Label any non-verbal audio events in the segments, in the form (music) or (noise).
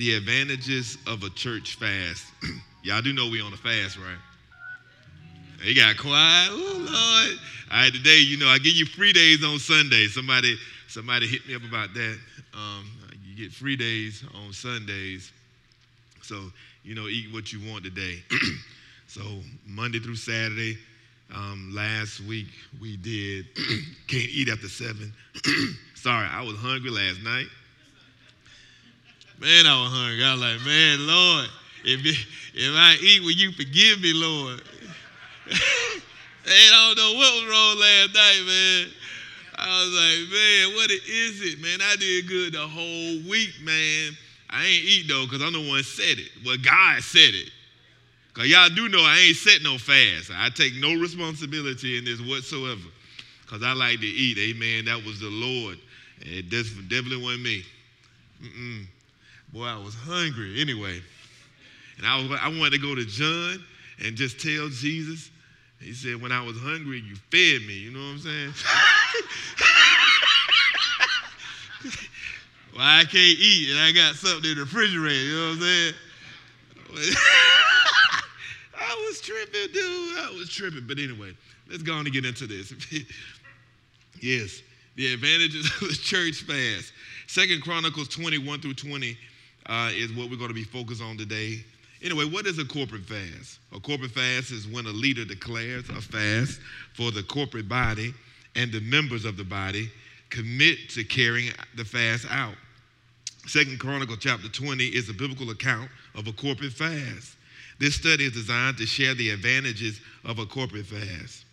the advantages of a church fast. (clears throat) Y'all do know we on a fast, right? They got quiet. Oh Lord. All right, today, you know, I give you free days on Sunday. Somebody, somebody hit me up about that. Um, you get free days on Sundays. So, you know, eat what you want today. (clears throat) so Monday through Saturday, um, last week we did (clears throat) can't eat after seven. Sorry, I was hungry last night. Man, I was hungry. I was like, man, Lord, if, if I eat, will you forgive me, Lord? (laughs) and I don't know what was wrong last night, man. I was like, man, what is it, man? I did good the whole week, man. I ain't eat though, because I'm the one said it. Well, God said it. Because y'all do know I ain't set no fast. I take no responsibility in this whatsoever. Because I like to eat. Amen. That was the Lord. It definitely wasn't me. Mm-mm. Boy, I was hungry anyway. And I, was, I wanted to go to John and just tell Jesus. He said, when I was hungry, you fed me. You know what I'm saying? (laughs) well, I can't eat and I got something in the refrigerator. You know what I'm saying? (laughs) I was tripping, dude. I was tripping. But anyway, let's go on and get into this. (laughs) yes, the advantages of the church fast. Second Chronicles 21 through 20 uh, is what we're going to be focused on today. Anyway, what is a corporate fast? A corporate fast is when a leader declares a fast for the corporate body and the members of the body commit to carrying the fast out. Second Chronicle chapter 20 is a biblical account of a corporate fast. This study is designed to share the advantages of a corporate fast.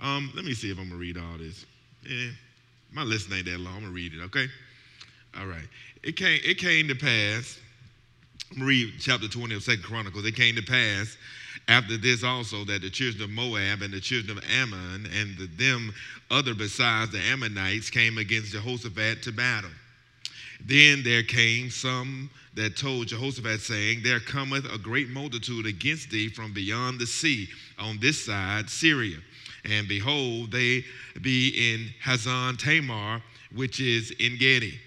Um, let me see if I'm gonna read all this. Yeah, my list ain't that long. I'm gonna read it, okay? All right. It came, it came to pass. Read chapter 20 of Second Chronicles. It came to pass after this also that the children of Moab and the children of Ammon and the, them other besides the Ammonites came against Jehoshaphat to battle. Then there came some that told Jehoshaphat, saying, There cometh a great multitude against thee from beyond the sea on this side, Syria. And behold, they be in Hazan Tamar, which is Engedi.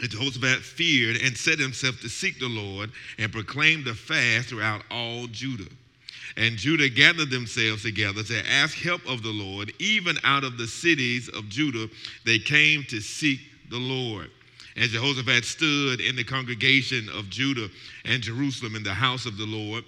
Jehoshaphat feared and set himself to seek the Lord and proclaimed a fast throughout all Judah. And Judah gathered themselves together to ask help of the Lord. Even out of the cities of Judah, they came to seek the Lord. And Jehoshaphat stood in the congregation of Judah and Jerusalem in the house of the Lord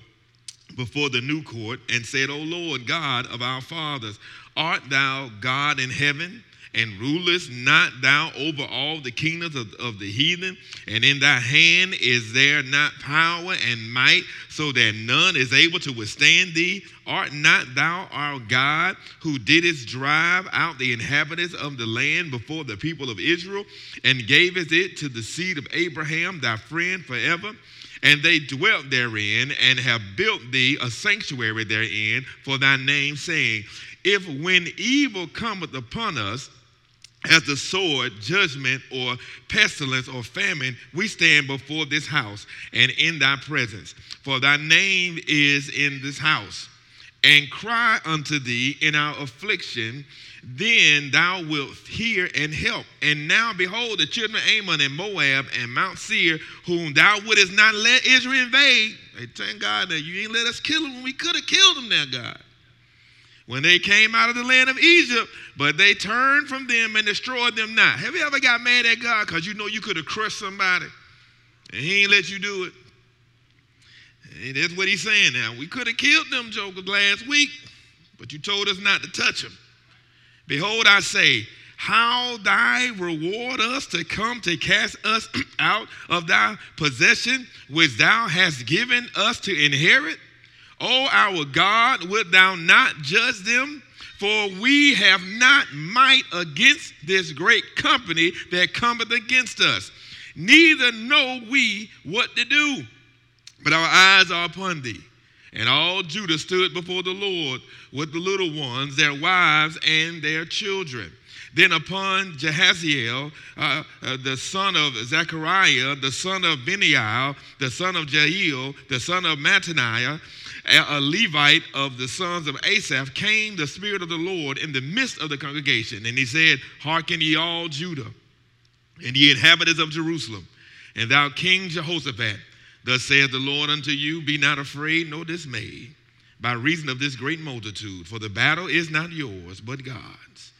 before the new court and said, O Lord God of our fathers, art thou God in heaven? And rulest not thou over all the kingdoms of, of, the heathen? And in thy hand is there not power and might, so that none is able to withstand thee? Art not thou our God, who didst drive out the inhabitants of the land before the people of Israel, and gavest it to the seed of Abraham, thy friend, forever? and they dwelt therein and have built thee a sanctuary therein for thy name, saying, If when evil cometh upon us, as the sword, judgment, or pestilence, or famine, we stand before this house and in thy presence. For thy name is in this house. And cry unto thee in our affliction, then thou wilt hear and help. And now behold, the children of Ammon and Moab and Mount Seir, whom thou wouldest not let Israel invade. They thank God that you ain't let us kill them when we could have killed them now, God when they came out of the land of Egypt, but they turned from them and destroyed them not. Have you ever got mad at God because you know you could have crushed somebody and he ain't let you do it? And that's what he's saying now. We could have killed them jokers last week, but you told us not to touch them. Behold, I say, how thy reward us to come to cast us (clears throat) out of thy possession, which thou hast given us to inherit? O our God, wilt thou not judge them? For we have not might against this great company that cometh against us. Neither know we what to do, but our eyes are upon thee. And all Judah stood before the Lord with the little ones, their wives, and their children. Then upon Jahaziel, uh, uh, the son of Zechariah, the son of Benaiah, the son of Jael, the son of Mattaniah, a Levite of the sons of Asaph, came the Spirit of the Lord in the midst of the congregation. And he said, Hearken ye all Judah, and ye inhabitants of Jerusalem. And thou, King Jehoshaphat, thus saith the Lord unto you, Be not afraid nor dismayed by reason of this great multitude, for the battle is not yours, but God's.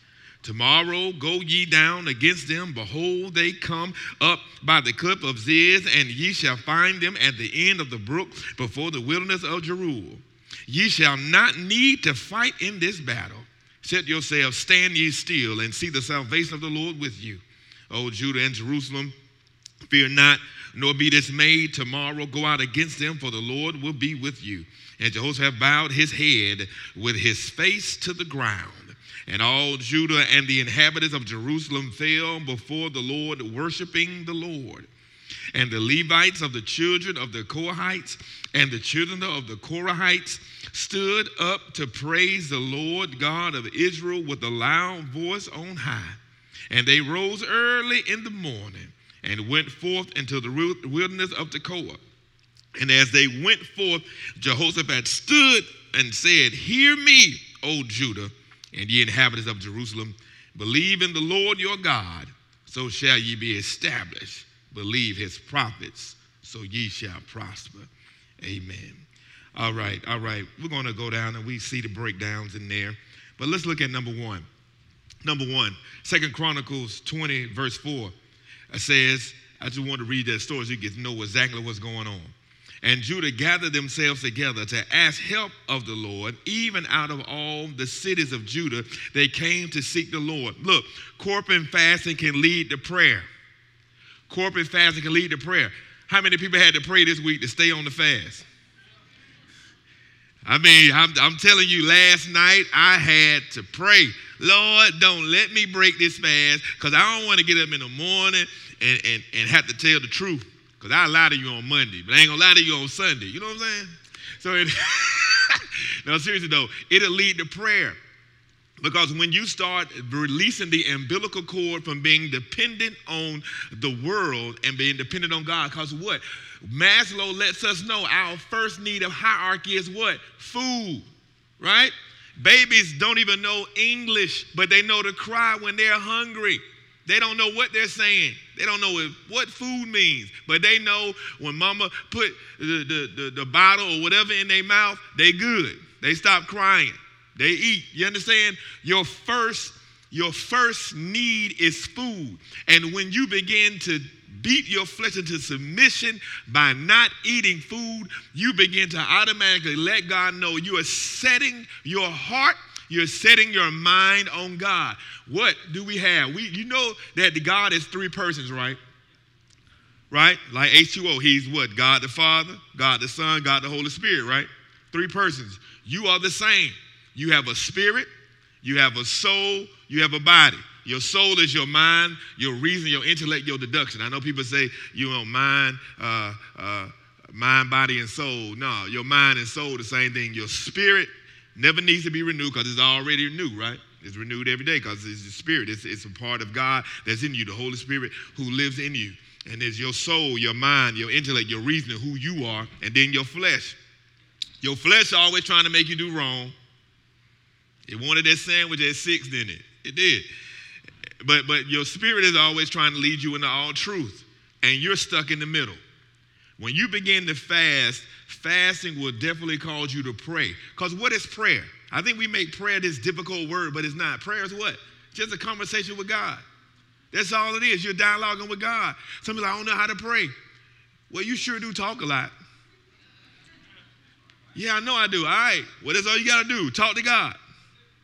Tomorrow go ye down against them. Behold, they come up by the cliff of Ziz, and ye shall find them at the end of the brook before the wilderness of Jeruel. Ye shall not need to fight in this battle. Set yourselves, stand ye still, and see the salvation of the Lord with you. O Judah and Jerusalem, fear not, nor be dismayed. Tomorrow go out against them, for the Lord will be with you. And Jehoshaphat bowed his head with his face to the ground. And all Judah and the inhabitants of Jerusalem fell before the Lord, worshiping the Lord. And the Levites of the children of the Kohathites and the children of the Korahites stood up to praise the Lord God of Israel with a loud voice on high. And they rose early in the morning and went forth into the wilderness of Tekoa. And as they went forth, Jehoshaphat stood and said, Hear me, O Judah and ye inhabitants of Jerusalem, believe in the Lord your God, so shall ye be established. Believe his prophets, so ye shall prosper. Amen. All right, all right. We're going to go down and we see the breakdowns in there. But let's look at number one. Number one, Second Chronicles 20, verse 4. It says, I just want to read that story so you can know exactly what's going on. And Judah gathered themselves together to ask help of the Lord. Even out of all the cities of Judah, they came to seek the Lord. Look, corporate fasting can lead to prayer. Corporate fasting can lead to prayer. How many people had to pray this week to stay on the fast? I mean, I'm, I'm, telling you, last night I had to pray. Lord, don't let me break this fast because I don't want to get up in the morning and, and, and have to tell the truth. Because I lie to you on Monday, but I ain't gonna lie to you on Sunday. You know what I'm saying? So it, (laughs) no, seriously though, it'll lead to prayer. Because when you start releasing the umbilical cord from being dependent on the world and being dependent on God, because what? Maslow lets us know our first need of hierarchy is what? Food, right? Babies don't even know English, but they know to cry when they're hungry. They don't know what they're saying. They don't know what food means, but they know when mama put the, the, the, the bottle or whatever in their mouth, they good. They stop crying. They eat. You understand? Your first, your first need is food. And when you begin to beat your flesh into submission by not eating food, you begin to automatically let God know you are setting your heart you're setting your mind on God. What do we have? We, you know that God is three persons, right? Right? Like H2O, he's what? God the Father, God the Son, God the Holy Spirit, right? Three persons. You are the same. You have a spirit, you have a soul, you have a body. Your soul is your mind, your reason, your intellect, your deduction. I know people say you know mind, uh, uh, mind, body, and soul. No, your mind and soul the same thing. Your spirit never needs to be renewed because it's already new, right? It's renewed every day because it's the Spirit. It's, it's a part of God that's in you, the Holy Spirit who lives in you. And there's your soul, your mind, your intellect, your reasoning, who you are, and then your flesh. Your flesh always trying to make you do wrong. It wanted that sandwich at six, didn't it? It did. But but your spirit is always trying to lead you into all truth. And you're stuck in the middle. When you begin to fast, fasting will definitely cause you to pray. Because what is prayer? I think we make prayer this difficult word, but it's not. Prayer is what? Just a conversation with God. That's all it is. You're dialoguing with God. Some people, I don't know how to pray. Well, you sure do talk a lot. Yeah, I know I do. All right. Well, that's all you got to do. Talk to God.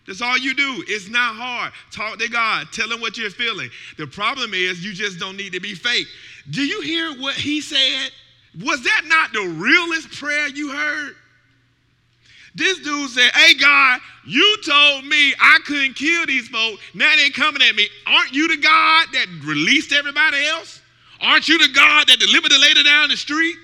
That's all you do. It's not hard. Talk to God. Tell him what you're feeling. The problem is you just don't need to be fake. Do you hear what he said? Was that not the realest prayer you heard? This dude said, Hey, God, you told me I couldn't kill these folks. Now they're coming at me. Aren't you the God that released everybody else? Aren't you the God that delivered the lady down the street?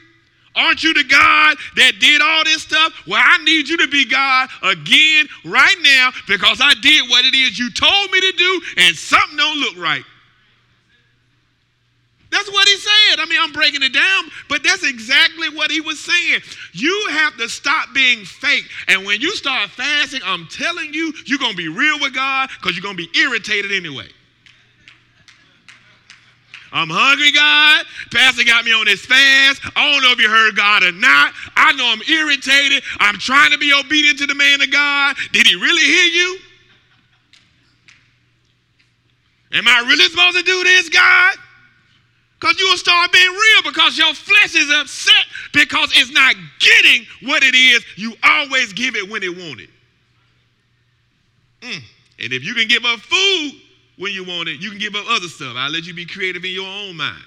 Aren't you the God that did all this stuff? Well, I need you to be God again right now because I did what it is you told me to do and something don't look right. That's what he said. I mean, I'm breaking it down, but that's exactly what he was saying. You have to stop being fake. And when you start fasting, I'm telling you, you're going to be real with God because you're going to be irritated anyway. I'm hungry, God. Pastor got me on this fast. I don't know if you heard God or not. I know I'm irritated. I'm trying to be obedient to the man of God. Did he really hear you? Am I really supposed to do this, God? Because you will start being real because your flesh is upset because it's not getting what it is you always give it when it wanted. Mm. And if you can give up food when you want it, you can give up other stuff. I'll let you be creative in your own mind.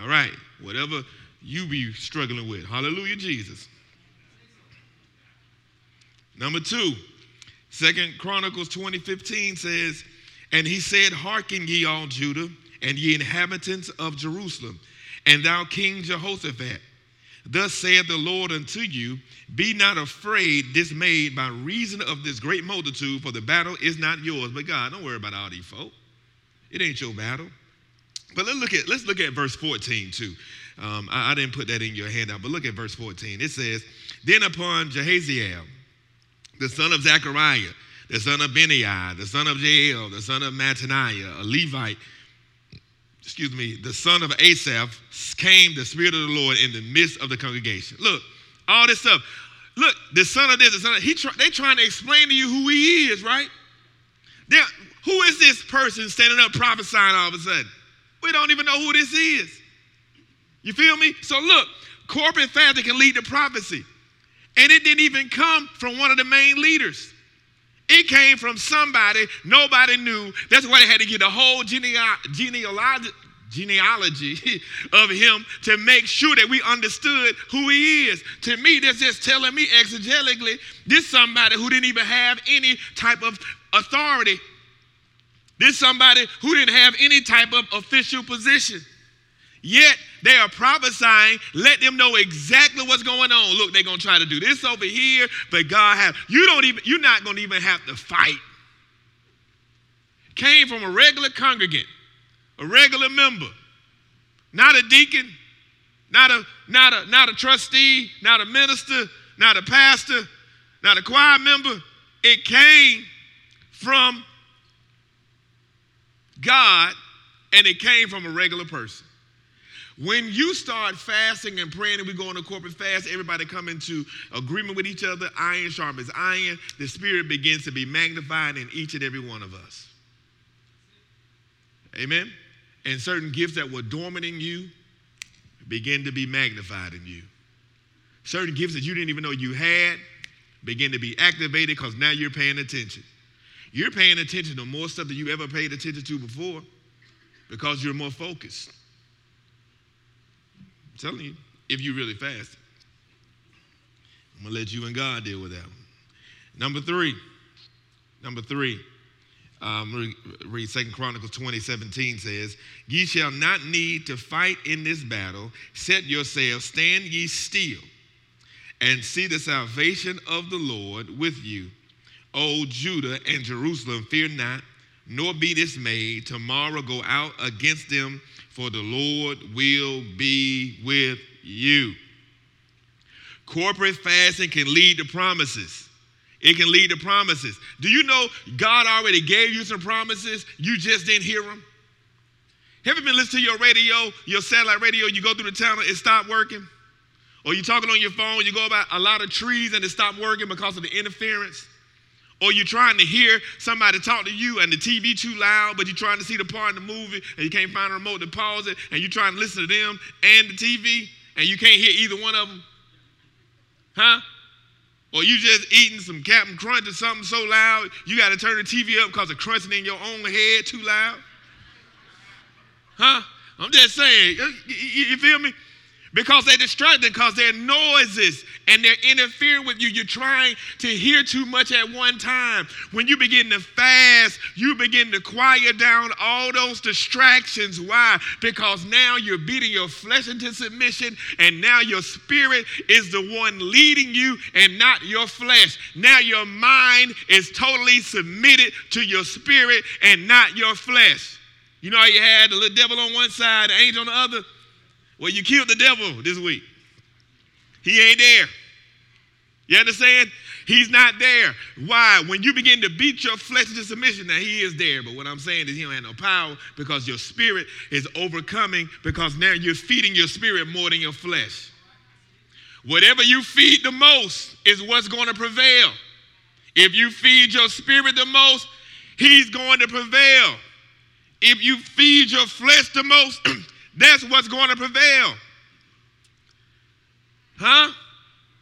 All right, whatever you be struggling with. Hallelujah, Jesus. Number two, Second Chronicles 2015 says, And he said, Hearken ye all Judah and ye inhabitants of Jerusalem, and thou King Jehoshaphat. Thus saith the Lord unto you Be not afraid, dismayed by reason of this great multitude, for the battle is not yours. But God, don't worry about all these folk. It ain't your battle. But let's look at let's look at verse 14 too. Um, I, I, didn't put that in your handout, but look at verse 14. It says, Then upon Jahaziel, the son of Zechariah, the son of Benaiah, the son of Jael, the son of Mattaniah, a Levite, excuse me, the son of Asaph, came the Spirit of the Lord in the midst of the congregation. Look, all this stuff. Look, the son of this, the son of, he try, they trying to explain to you who he is, right? They're, who is this person standing up prophesying all of a sudden? We don't even know who this is. You feel me? So look, corporate fasting can lead to prophecy. And it didn't even come from one of the main leaders. It came from somebody nobody knew. That's why they had to get a whole genealogy, genealogy (laughs) of him to make sure that we understood who he is. To me, that's just telling me exegetically, this somebody who didn't even have any type of authority. This somebody who didn't have any type of official position. Yet they are prophesying, let them know exactly what's going on. Look, they're gonna try to do this over here, but God have you don't even you're not gonna even have to fight. Came from a regular congregant, a regular member, not a deacon, not a not a not a trustee, not a minister, not a pastor, not a choir member. It came from God and it came from a regular person. When you start fasting and praying and we go a corporate fast, everybody come into agreement with each other, iron sharpens iron, the spirit begins to be magnified in each and every one of us. Amen? And certain gifts that were dormant in you begin to be magnified in you. Certain gifts that you didn't even know you had begin to be activated because now you're paying attention. You're paying attention to more stuff than you ever paid attention to before because you're more focused. I'm telling you, if you really fast. I'm gonna let you and God deal with that one. Number three. Number three. Um, read Second Chronicles 20, 17 says, Ye shall not need to fight in this battle. Set yourselves, stand ye still, and see the salvation of the Lord with you. O Judah and Jerusalem, fear not, nor be dismayed. Tomorrow go out against them for the Lord will be with you. Corporate fasting can lead to promises. It can lead to promises. Do you know God already gave you some promises? You just didn't hear them. Have you been listening to your radio, your satellite radio, you go through the tunnel, it stopped working? Or you're talking on your phone, you go about a lot of trees and it stopped working because of the interference? Or you're trying to hear somebody talk to you and the TV too loud, but you're trying to see the part in the movie and you can't find a remote to pause it, and you're trying to listen to them and the TV, and you can't hear either one of them? Huh? Or you just eating some Captain Crunch or something so loud, you got to turn the TV up because it's crunching in your own head too loud? Huh? I'm just saying, you feel me? Because they're distracted, because they're noises and they're interfering with you. You're trying to hear too much at one time. When you begin to fast, you begin to quiet down all those distractions. Why? Because now you're beating your flesh into submission, and now your spirit is the one leading you and not your flesh. Now your mind is totally submitted to your spirit and not your flesh. You know how you had the little devil on one side, the angel on the other? Well, you killed the devil this week. He ain't there. You understand? He's not there. Why? When you begin to beat your flesh into submission, now he is there. But what I'm saying is he don't have no power because your spirit is overcoming because now you're feeding your spirit more than your flesh. Whatever you feed the most is what's going to prevail. If you feed your spirit the most, he's going to prevail. If you feed your flesh the most, (clears throat) that's what's going to prevail. Huh?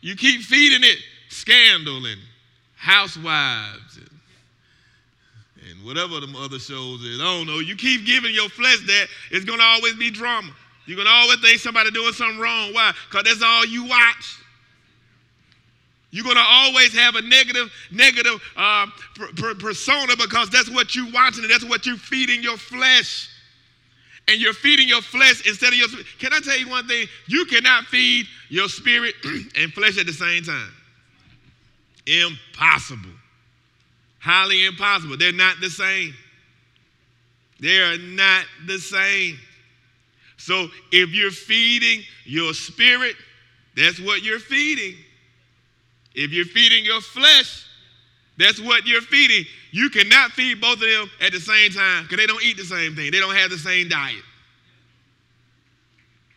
You keep feeding it scandal and housewives and, and whatever the other shows is. I don't know. You keep giving your flesh that, it's going to always be drama. You're going to always think somebody doing something wrong. Why? Because that's all you watch. You're going to always have a negative, negative uh, per- per- persona because that's what you're watching and that's what you're feeding your flesh. And you're feeding your flesh instead of your spirit. Can I tell you one thing? You cannot feed your spirit (clears throat) and flesh at the same time. Impossible. Highly impossible. They're not the same. They are not the same. So if you're feeding your spirit, that's what you're feeding. If you're feeding your flesh, that's what you're feeding. You cannot feed both of them at the same time because they don't eat the same thing. They don't have the same diet.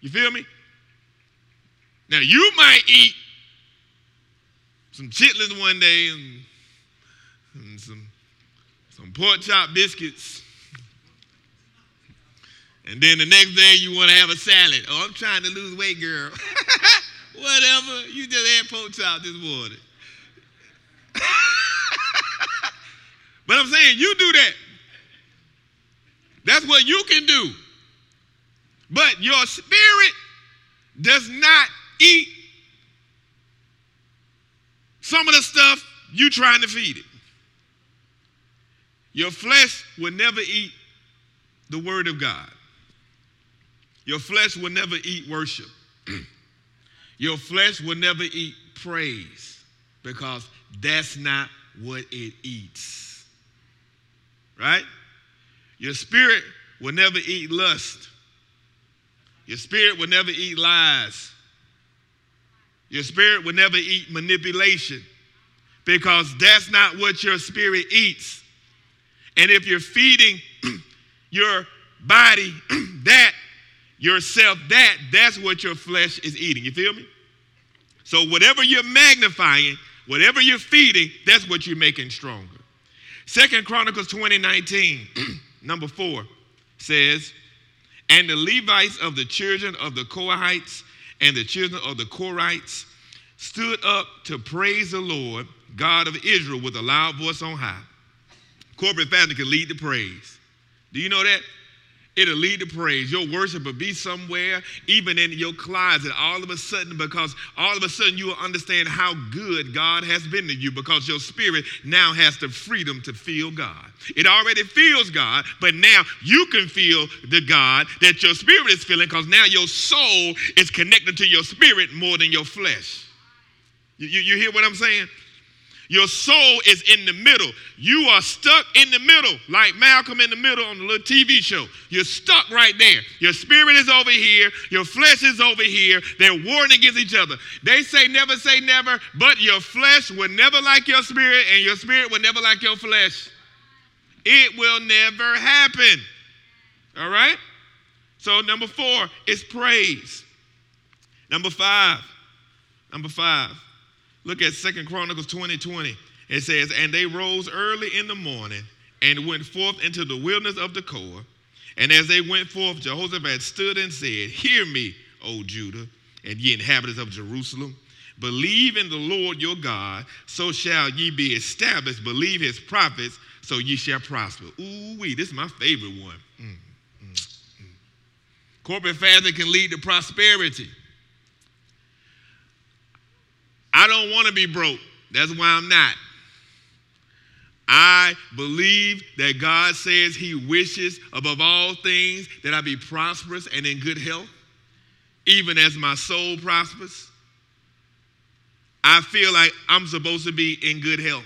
You feel me? Now you might eat some chitlins one day and, and some, some pork chop biscuits. And then the next day you want to have a salad. Oh, I'm trying to lose weight, girl. (laughs) Whatever. You just had pork chop this morning. But I'm saying you do that. That's what you can do. But your spirit does not eat some of the stuff you trying to feed it. Your flesh will never eat the word of God. Your flesh will never eat worship. (clears throat) Your flesh will never eat praise because that's not what it eats. Right? Your spirit will never eat lust. Your spirit will never eat lies. Your spirit will never eat manipulation because that's not what your spirit eats. And if you're feeding (clears throat) your body (clears throat) that, yourself that, that's what your flesh is eating. You feel me? So whatever you're magnifying, whatever you're feeding, that's what you're making stronger. Second Chronicles 2019, (clears throat) number four, says, And the Levites of the children of the Kohathites and the children of the Korites stood up to praise the Lord, God of Israel, with a loud voice on high. Corporate fasting can lead to praise. Do you know that? It'll lead to praise. Your worship will be somewhere, even in your closet, all of a sudden, because all of a sudden you will understand how good God has been to you because your spirit now has the freedom to feel God. It already feels God, but now you can feel the God that your spirit is feeling because now your soul is connected to your spirit more than your flesh. You, you, you hear what I'm saying? Your soul is in the middle. You are stuck in the middle, like Malcolm in the middle on the little TV show. You're stuck right there. Your spirit is over here, your flesh is over here. They're warring against each other. They say never say never, but your flesh will never like your spirit, and your spirit will never like your flesh. It will never happen. All right? So, number four is praise. Number five. Number five Look at Second Chronicles 20 20. It says, And they rose early in the morning and went forth into the wilderness of Tekoa. And as they went forth, Jehoshaphat stood and said, Hear me, O Judah, and ye inhabitants of Jerusalem. Believe in the Lord your God, so shall ye be established. Believe his prophets, so ye shall prosper. Ooh, wee, this is my favorite one. Mm, mm, mm. Corporate fasting can lead to prosperity. I don't want to be broke. That's why I'm not. I believe that God says He wishes above all things that I be prosperous and in good health, even as my soul prospers. I feel like I'm supposed to be in good health.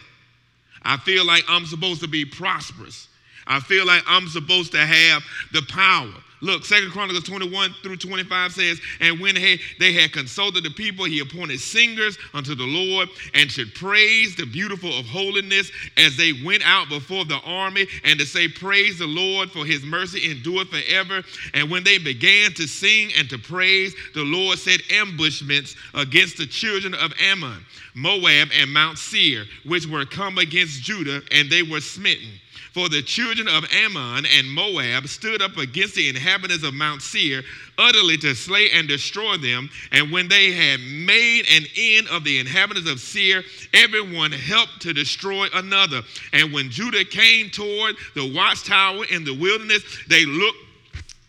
I feel like I'm supposed to be prosperous. I feel like I'm supposed to have the power. Look, Second Chronicles 21 through 25 says, And when they had consulted the people, he appointed singers unto the Lord and should praise the beautiful of holiness as they went out before the army and to say, Praise the Lord for his mercy endureth forever. And when they began to sing and to praise, the Lord set ambushments against the children of Ammon, Moab, and Mount Seir, which were come against Judah, and they were smitten. For the children of Ammon and Moab stood up against the inhabitants of Mount Seir, utterly to slay and destroy them. And when they had made an end of the inhabitants of Seir, everyone helped to destroy another. And when Judah came toward the watchtower in the wilderness, they looked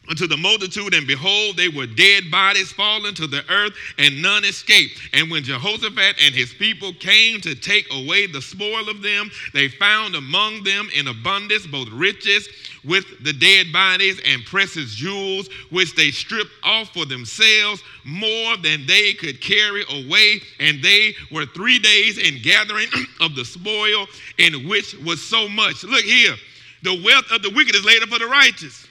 unto the multitude, and behold, they were dead bodies fallen to the earth, and none escaped. And when Jehoshaphat and his people came to take away the spoil of them, they found among them in abundance both riches with the dead bodies and precious jewels, which they stripped off for themselves, more than they could carry away. And they were three days in gathering (clears throat) of the spoil, in which was so much. Look here, the wealth of the wicked is laid up for the righteous.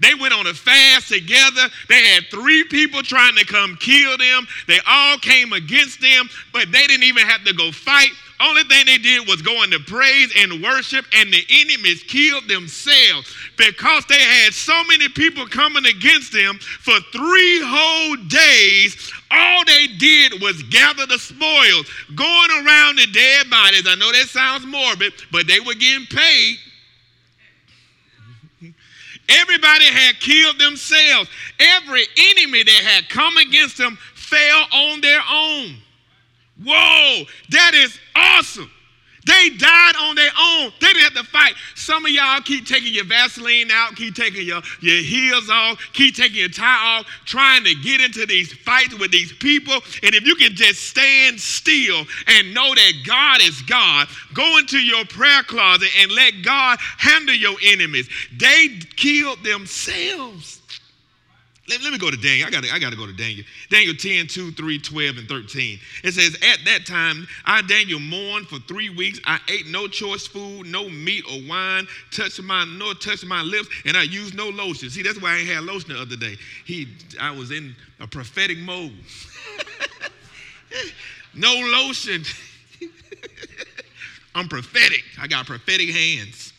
They went on a fast together. They had three people trying to come kill them. They all came against them, but they didn't even have to go fight. Only thing they did was go into praise and worship, and the enemies killed themselves because they had so many people coming against them for three whole days. All they did was gather the spoils, going around the dead bodies. I know that sounds morbid, but they were getting paid Everybody had killed themselves. Every enemy that had come against them fell on their own. Whoa, that is awesome. They died on their own. They didn't have to fight. Some of y'all keep taking your Vaseline out, keep taking your, your heels off, keep taking your tie off, trying to get into these fights with these people. And if you can just stand still and know that God is God, go into your prayer closet and let God handle your enemies. They killed themselves. Let, let, me go to Daniel. I got I to go to Daniel. Daniel 10, 2, 3, 12, and 13. It says, At that time, I, Daniel, mourned for three weeks. I ate no choice food, no meat or wine, touched my, nor touched my lips, and I used no lotion. See, that's why I ain't had lotion the other day. He, I was in a prophetic mode. (laughs) no lotion. (laughs) I'm prophetic. I got prophetic hands.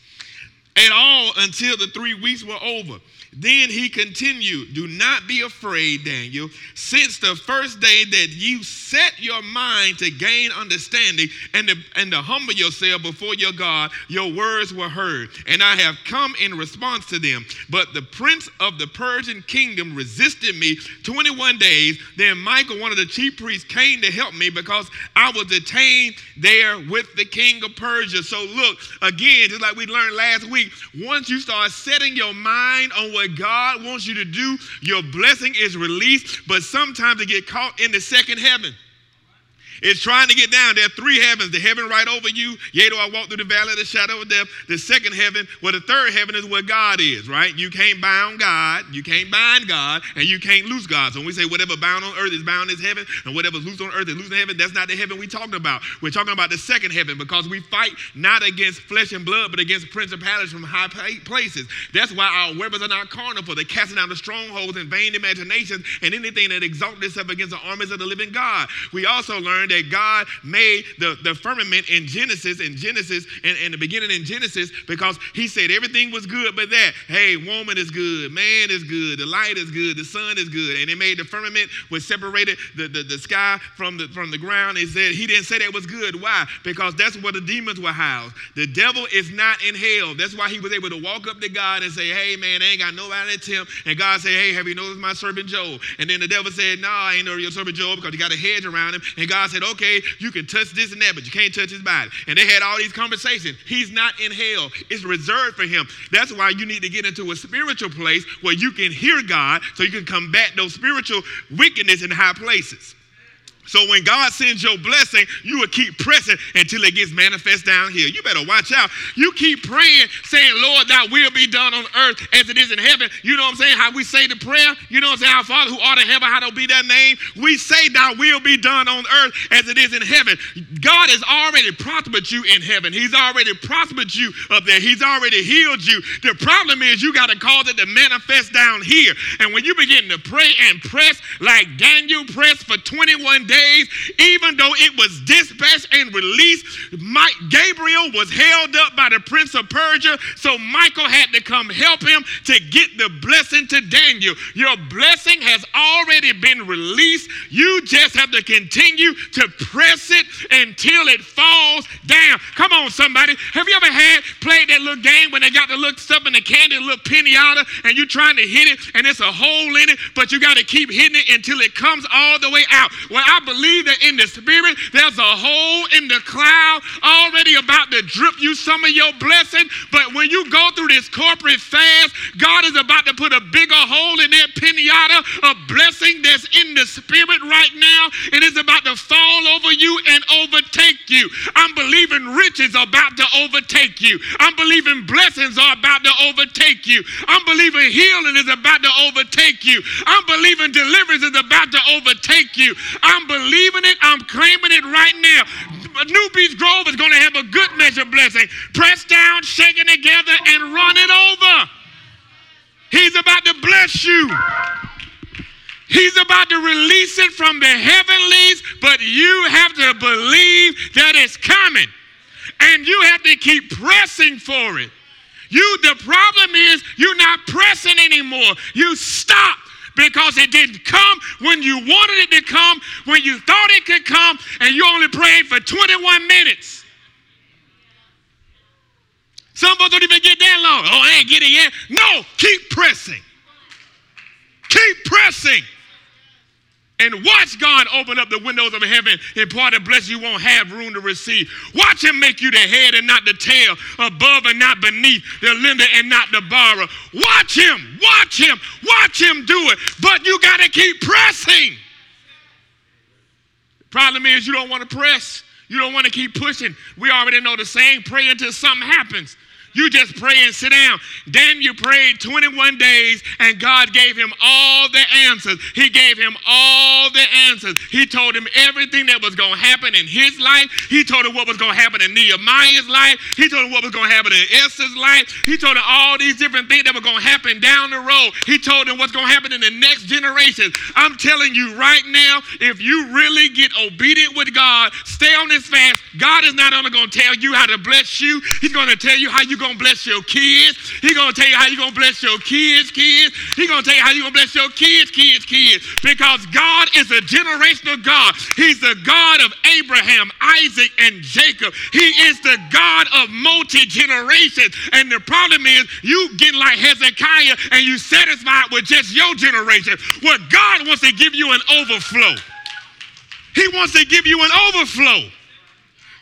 At all until the three weeks were over. Then he continued, Do not be afraid, Daniel, since the first day that you set your mind to gain understanding and to, and to humble yourself before your God, your words were heard, and I have come in response to them. But the prince of the Persian kingdom resisted me 21 days. Then Michael, one of the chief priests, came to help me because I was detained there with the king of Persia. So, look, again, just like we learned last week, once you start setting your mind on what God wants you to do, your blessing is released, but sometimes they get caught in the second heaven. It's trying to get down. There are three heavens the heaven right over you. Yea, do I walk through the valley of the shadow of death. The second heaven, well, the third heaven is where God is, right? You can't bound God, you can't bind God, and you can't loose God. So when we say whatever bound on earth is bound in heaven, and whatever's loose on earth is loose in heaven, that's not the heaven we're talking about. We're talking about the second heaven because we fight not against flesh and blood, but against principalities from high places. That's why our weapons are not carnal, for they're casting down the strongholds and vain imaginations and anything that exalts itself against the armies of the living God. We also learn that God made the, the firmament in Genesis, in Genesis, and in, the beginning in Genesis, because he said everything was good but that. Hey, woman is good, man is good, the light is good, the sun is good. And he made the firmament which separated the, the, the sky from the from the ground. He said he didn't say that was good. Why? Because that's where the demons were housed. The devil is not in hell. That's why he was able to walk up to God and say, Hey man, I ain't got nobody to tempt. And God said, Hey, have you noticed my servant Job? And then the devil said, No, I ain't know your servant Job because he got a hedge around him. And God said, Okay, you can touch this and that, but you can't touch his body. And they had all these conversations. He's not in hell, it's reserved for him. That's why you need to get into a spiritual place where you can hear God so you can combat those spiritual wickedness in high places. So when God sends your blessing, you will keep pressing until it gets manifest down here. You better watch out. You keep praying, saying, Lord, thy will be done on earth as it is in heaven. You know what I'm saying? How we say the prayer? You know what I'm saying? Our Father who art in heaven, hallowed be thy name. We say thy will be done on earth as it is in heaven. God has already prospered you in heaven. He's already prospered you up there. He's already healed you. The problem is you got to cause it to manifest down here. And when you begin to pray and press like Daniel pressed for 21 days, even though it was dispatched and released, Mike, Gabriel was held up by the prince of Persia, so Michael had to come help him to get the blessing to Daniel. Your blessing has already been released. You just have to continue to press it until it falls down. Come on, somebody. Have you ever had played that little game when they got the little stuff in the candy, little pinata, and you're trying to hit it and it's a hole in it, but you got to keep hitting it until it comes all the way out? Well, I believe that in the spirit there's a hole in the cloud already about to drip you some of your blessing. But when you go through this corporate fast, God is about to put a bigger hole in that pinata of blessing that's in the spirit right now. And it's about to fall over you and overtake you. I'm believing riches are about to overtake you. I'm believing blessings are about to overtake you. I'm believing healing is about to overtake you. I'm believing deliverance is about to overtake you. I'm believing it. I'm claiming it right now. New Beach Grove is going to have a good measure blessing. Press down, shaking together, and run it over. He's about to bless you. He's about to release it from the heavenlies, but you have to believe that it's coming. And you have to keep pressing for it. You the problem is you're not pressing anymore. You stop because it didn't come when you wanted it to come, when you thought it could come, and you only prayed for 21 minutes. Some of us don't even get that long. Oh, I ain't getting yet. No, keep pressing. Keep pressing and watch God open up the windows of heaven and pour the blessing you won't have room to receive. Watch Him make you the head and not the tail, above and not beneath, the lender and not the borrower. Watch Him, watch Him, watch Him do it. But you got to keep pressing. Problem is, you don't want to press. You don't want to keep pushing. We already know the saying pray until something happens. You just pray and sit down. Daniel prayed 21 days and God gave him all the answers. He gave him all the answers. He told him everything that was going to happen in his life. He told him what was going to happen in Nehemiah's life. He told him what was going to happen in Esther's life. He told him all these different things that were going to happen down the road. He told him what's going to happen in the next generation. I'm telling you right now, if you really get obedient with God, stay on this fast, God is not only going to tell you how to bless you, He's going to tell you how you going to bless your kids. He's going to tell you how you're going to bless your kids, kids. He's going to tell you how you're going to bless your kids, kids, kids. Because God is a generational God. He's the God of Abraham, Isaac, and Jacob. He is the God of multi generations. And the problem is, you get like Hezekiah and you satisfied with just your generation. What God wants to give you an overflow. He wants to give you an overflow.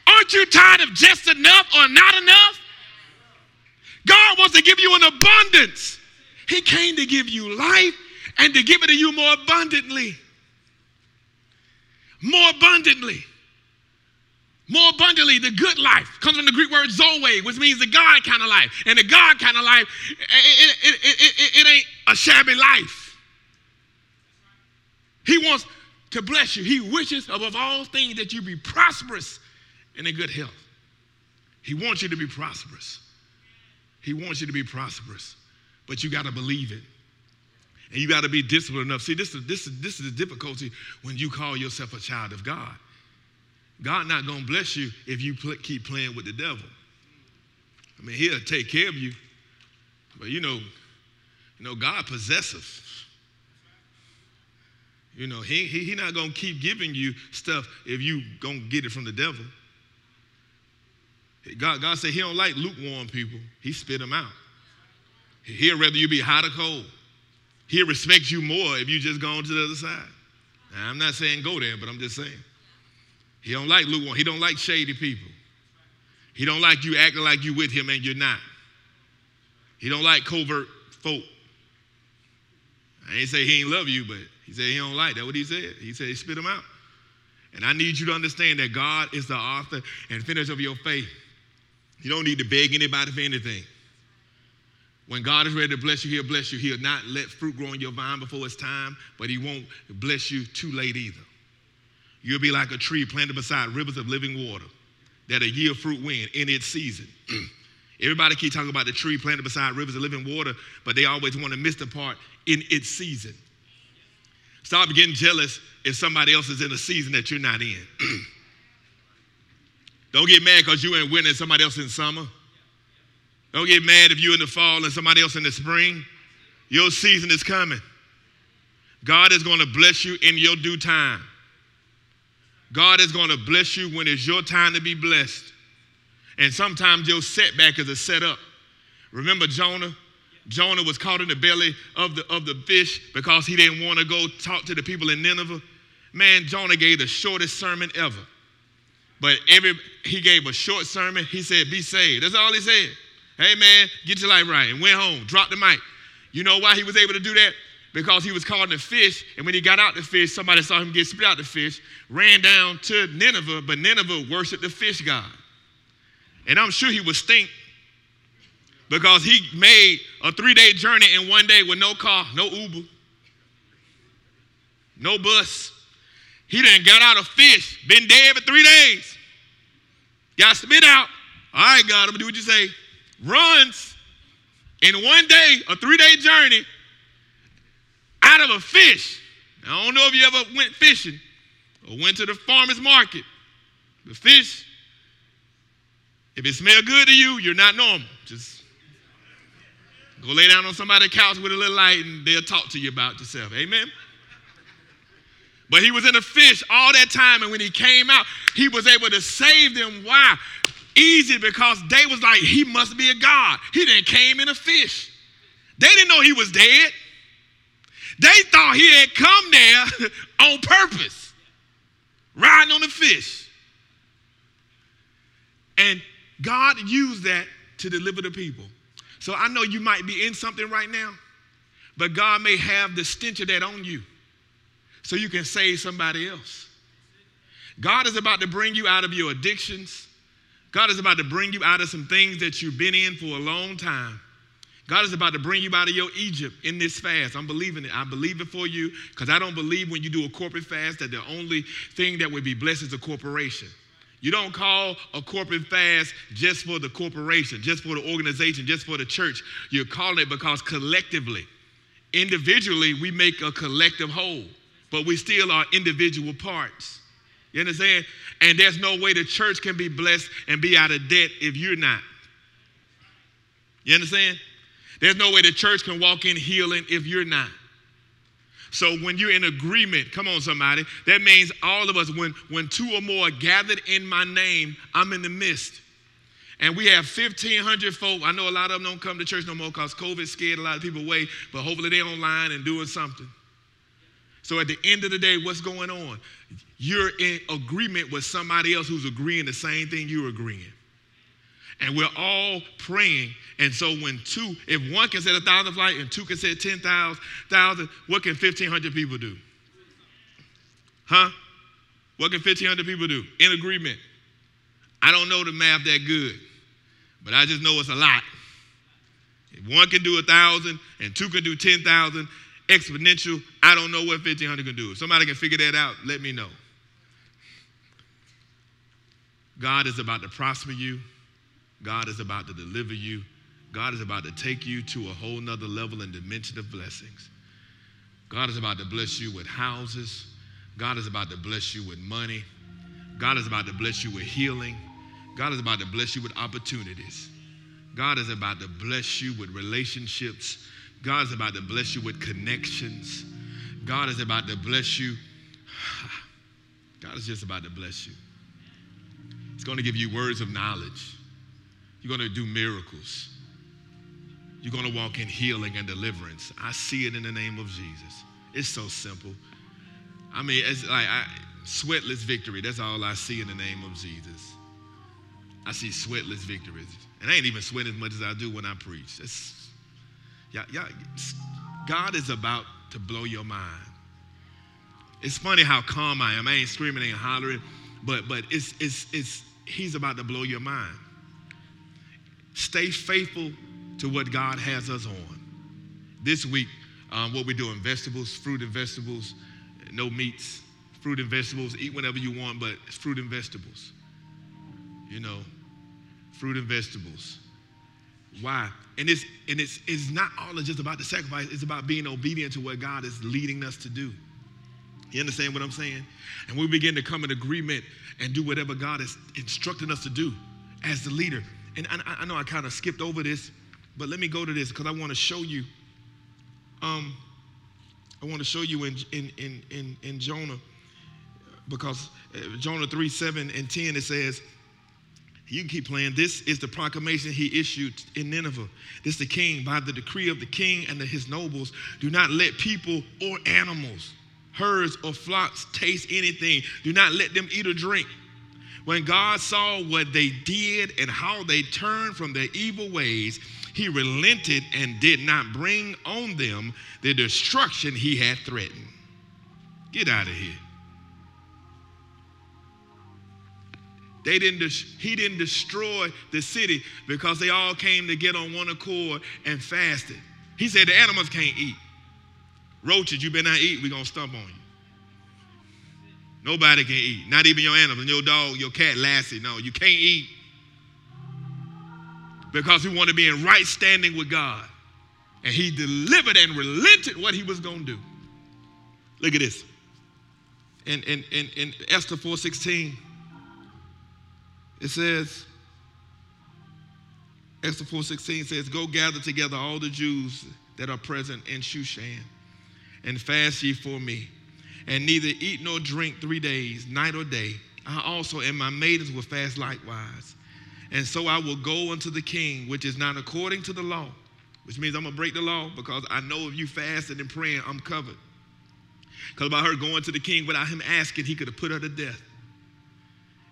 Aren't you tired of just enough or not enough? God wants to give you an abundance. He came to give you life and to give it to you more abundantly. More abundantly. More abundantly, the good life comes from the Greek word zoe, which means the God kind of life. And the God kind of life, it, it, it, it, ain't a shabby life. He wants to bless you. He wishes above all things that you be prosperous and in good health. He wants you to be prosperous. He wants you to be prosperous, but you got to believe it. And you got to be disciplined enough. See, this is, this, is, this is the difficulty when you call yourself a child of God. God not going to bless you if you pl- keep playing with the devil. I mean, he'll take care of you. But you know, you know, God possesses. You know, he, he, he not going to keep giving you stuff if you going to get it from the devil. God, God said he don't like lukewarm people. He spit them out. He'll rather you be hot or cold. He'll respect you more if you just go on to the other side. Now, I'm not saying go there, but I'm just saying. He don't like lukewarm. He don't like shady people. He don't like you acting like you with him and you're not. He don't like covert folk. I ain't say he ain't love you, but he said he don't like that. What he said? He said he spit them out. And I need you to understand that God is the author and finisher of your faith. You don't need to beg anybody for anything. When God is ready to bless you, He'll bless you. He'll not let fruit grow on your vine before it's time, but He won't bless you too late either. You'll be like a tree planted beside rivers of living water that'll yield fruit when? In its season. (clears throat) Everybody keep talking about the tree planted beside rivers of living water, but they always want to miss the part in its season. Stop getting jealous if somebody else is in a season that you're not in. (clears throat) Don't get mad because you in winter and somebody else in summer. Don't get mad if you're in the fall and somebody else in the spring. Your season is coming. God is going to bless you in your due time. God is going to bless you when it's your time to be blessed. And sometimes your setback is a setup. Remember Jonah? Jonah was caught in the belly of the, of the fish because he didn't want to go talk to the people in Nineveh. Man, Jonah gave the shortest sermon ever. But every he gave a short sermon. He said, "Be saved." That's all he said. Hey man, get your life right, and went home. Dropped the mic. You know why he was able to do that? Because he was caught in the fish, and when he got out the fish, somebody saw him get spit out the fish, ran down to Nineveh, but Nineveh worshiped the fish god. And I'm sure he was stink because he made a three day journey in one day with no car, no Uber, no bus. He done got out of fish, been dead for three days. Got spit out. All right, God, I'm gonna do what you say. Runs in one day, a three day journey, out of a fish. I don't know if you ever went fishing or went to the farmer's market. The fish if it smell good to you, you're not normal. Just go lay down on somebody's couch with a little light and they'll talk to you about yourself. Amen? But he was in a fish all that time, and when he came out, he was able to save them. Why? Easy because they was like, he must be a God. He then came in a fish. They didn't know he was dead. They thought he had come there (laughs) on purpose, riding on the fish. And God used that to deliver the people. So I know you might be in something right now, but God may have the stench of that on you so you can save somebody else. God is about to bring you out of your addictions. God is about to bring you out of some things that you've been in for a long time. God is about to bring you out of your Egypt in this fast. I'm believing it. I believe it for you because I don't believe when you do a corporate fast that the only thing that would be blessed is a corporation. You don't call a corporate fast just for the corporation, just for the organization, just for the church. You're calling it because collectively, individually, we make a collective whole, but we still are individual parts. You understand? And there's no way the church can be blessed and be out of debt if you're not. You understand? There's no way the church can walk in healing if you're not. So when you're in agreement, come on, somebody, that means all of us, when, when two or more are gathered in my name, I'm in the midst. And we have 1,500 folk. I know a lot of them don't come to church no more because COVID scared a lot of people away, but hopefully they're online and doing something. So at the end of the day, what's going on? You're in agreement with somebody else who's agreeing the same thing you're agreeing and we're all praying. And so when two, if one can set a thousand flight and two can set 10,000, what can 1,500 people do? Huh? What can 1,500 people do? In agreement. I don't know the math that good, but I just know it's a lot. If one can do a thousand and two can do 10,000 exponential, I don't know what 1,500 can do. If somebody can figure that out, let me know. God is about to prosper you. God is about to deliver you. God is about to take you to a whole nother level and dimension of blessings. God is about to bless you with houses. God is about to bless you with money. God is about to bless you with healing. God is about to bless you with opportunities. God is about to bless you with relationships. God is about to bless you with connections. God is about to bless you. (sighs) God is just about to bless you. He's going to give you words of knowledge. You're going to do miracles. You're going to walk in healing and deliverance. I see it in the name of Jesus. It's so simple. I mean, it's like I, sweatless victory. That's all I see in the name of Jesus. I see sweatless victories. And I ain't even sweating as much as I do when I preach. Y'all, God is about to blow your mind. It's funny how calm I am. I ain't screaming, ain't hollering, but but it's it's it's he's about to blow your mind. Stay faithful to what God has us on. This week, um, what we're doing: vegetables, fruit and vegetables, no meats, fruit and vegetables. Eat whenever you want, but it's fruit and vegetables. You know, fruit and vegetables. Why? And it's and it's it's not all just about the sacrifice. It's about being obedient to what God is leading us to do. You understand what I'm saying? And we begin to come in agreement and do whatever God is instructing us to do as the leader. And I, I know I kind of skipped over this, but let me go to this because I want to show you. Um, I want to show you in in in in, in Jonah because uh, Jonah 3, 7 and 10 it says, you can keep playing. This is the proclamation he issued in Nineveh. This is the king, by the decree of the king and his nobles, do not let people or animals, herds or flocks taste anything. Do not let them eat or drink. When God saw what they did and how they turned from their evil ways, he relented and did not bring on them the destruction he had threatened. Get out of here. They didn't he didn't destroy the city because they all came to get on one accord and fasted. He said the animals can't eat. Roaches, you better not eat, we're gonna stomp on you. Nobody can eat, not even your animal, your dog, your cat, Lassie. No, you can't eat. Because we want to be in right standing with God. And he delivered and relented what he was gonna do. Look at this. In, in, in, in Esther 4:16. It says, Esther 4.16 says, Go gather together all the Jews that are present in Shushan, and fast ye for me, and neither eat nor drink three days, night or day. I also and my maidens will fast likewise. And so I will go unto the king, which is not according to the law, which means I'm gonna break the law because I know if you fasting and praying, I'm covered. Because by her going to the king without him asking, he could have put her to death.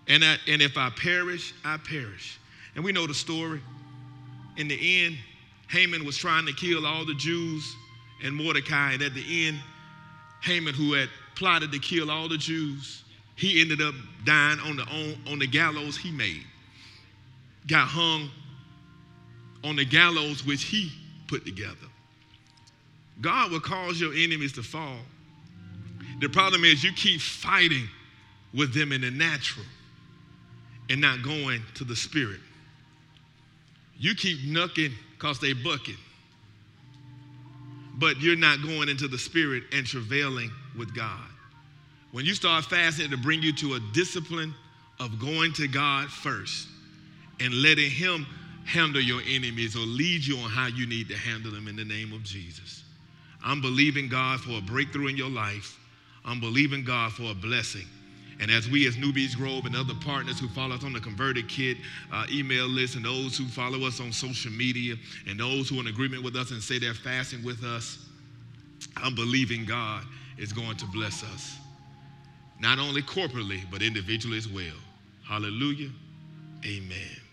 And, I, and if I perish, I perish. And we know the story. In the end, Haman was trying to kill all the Jews and Mordecai. And at the end, Haman, who had plotted to kill all the Jews, he ended up dying on the, on, on the gallows he made. Got hung on the gallows which he put together. God will cause your enemies to fall. The problem is you keep fighting with them in the natural and not going to the spirit. You keep knucking because they bucket. But you're not going into the spirit and travailing with God. When you start fasting to bring you to a discipline of going to God first and letting Him handle your enemies or lead you on how you need to handle them in the name of Jesus. I'm believing God for a breakthrough in your life. I'm believing God for a blessing. And as we, as Newbies Grove and other partners who follow us on the ConvertKit uh, email list, and those who follow us on social media, and those who are in agreement with us and say they're fasting with us, I'm believing God is going to bless us. Not only corporately, but individually as well. Hallelujah. Amen.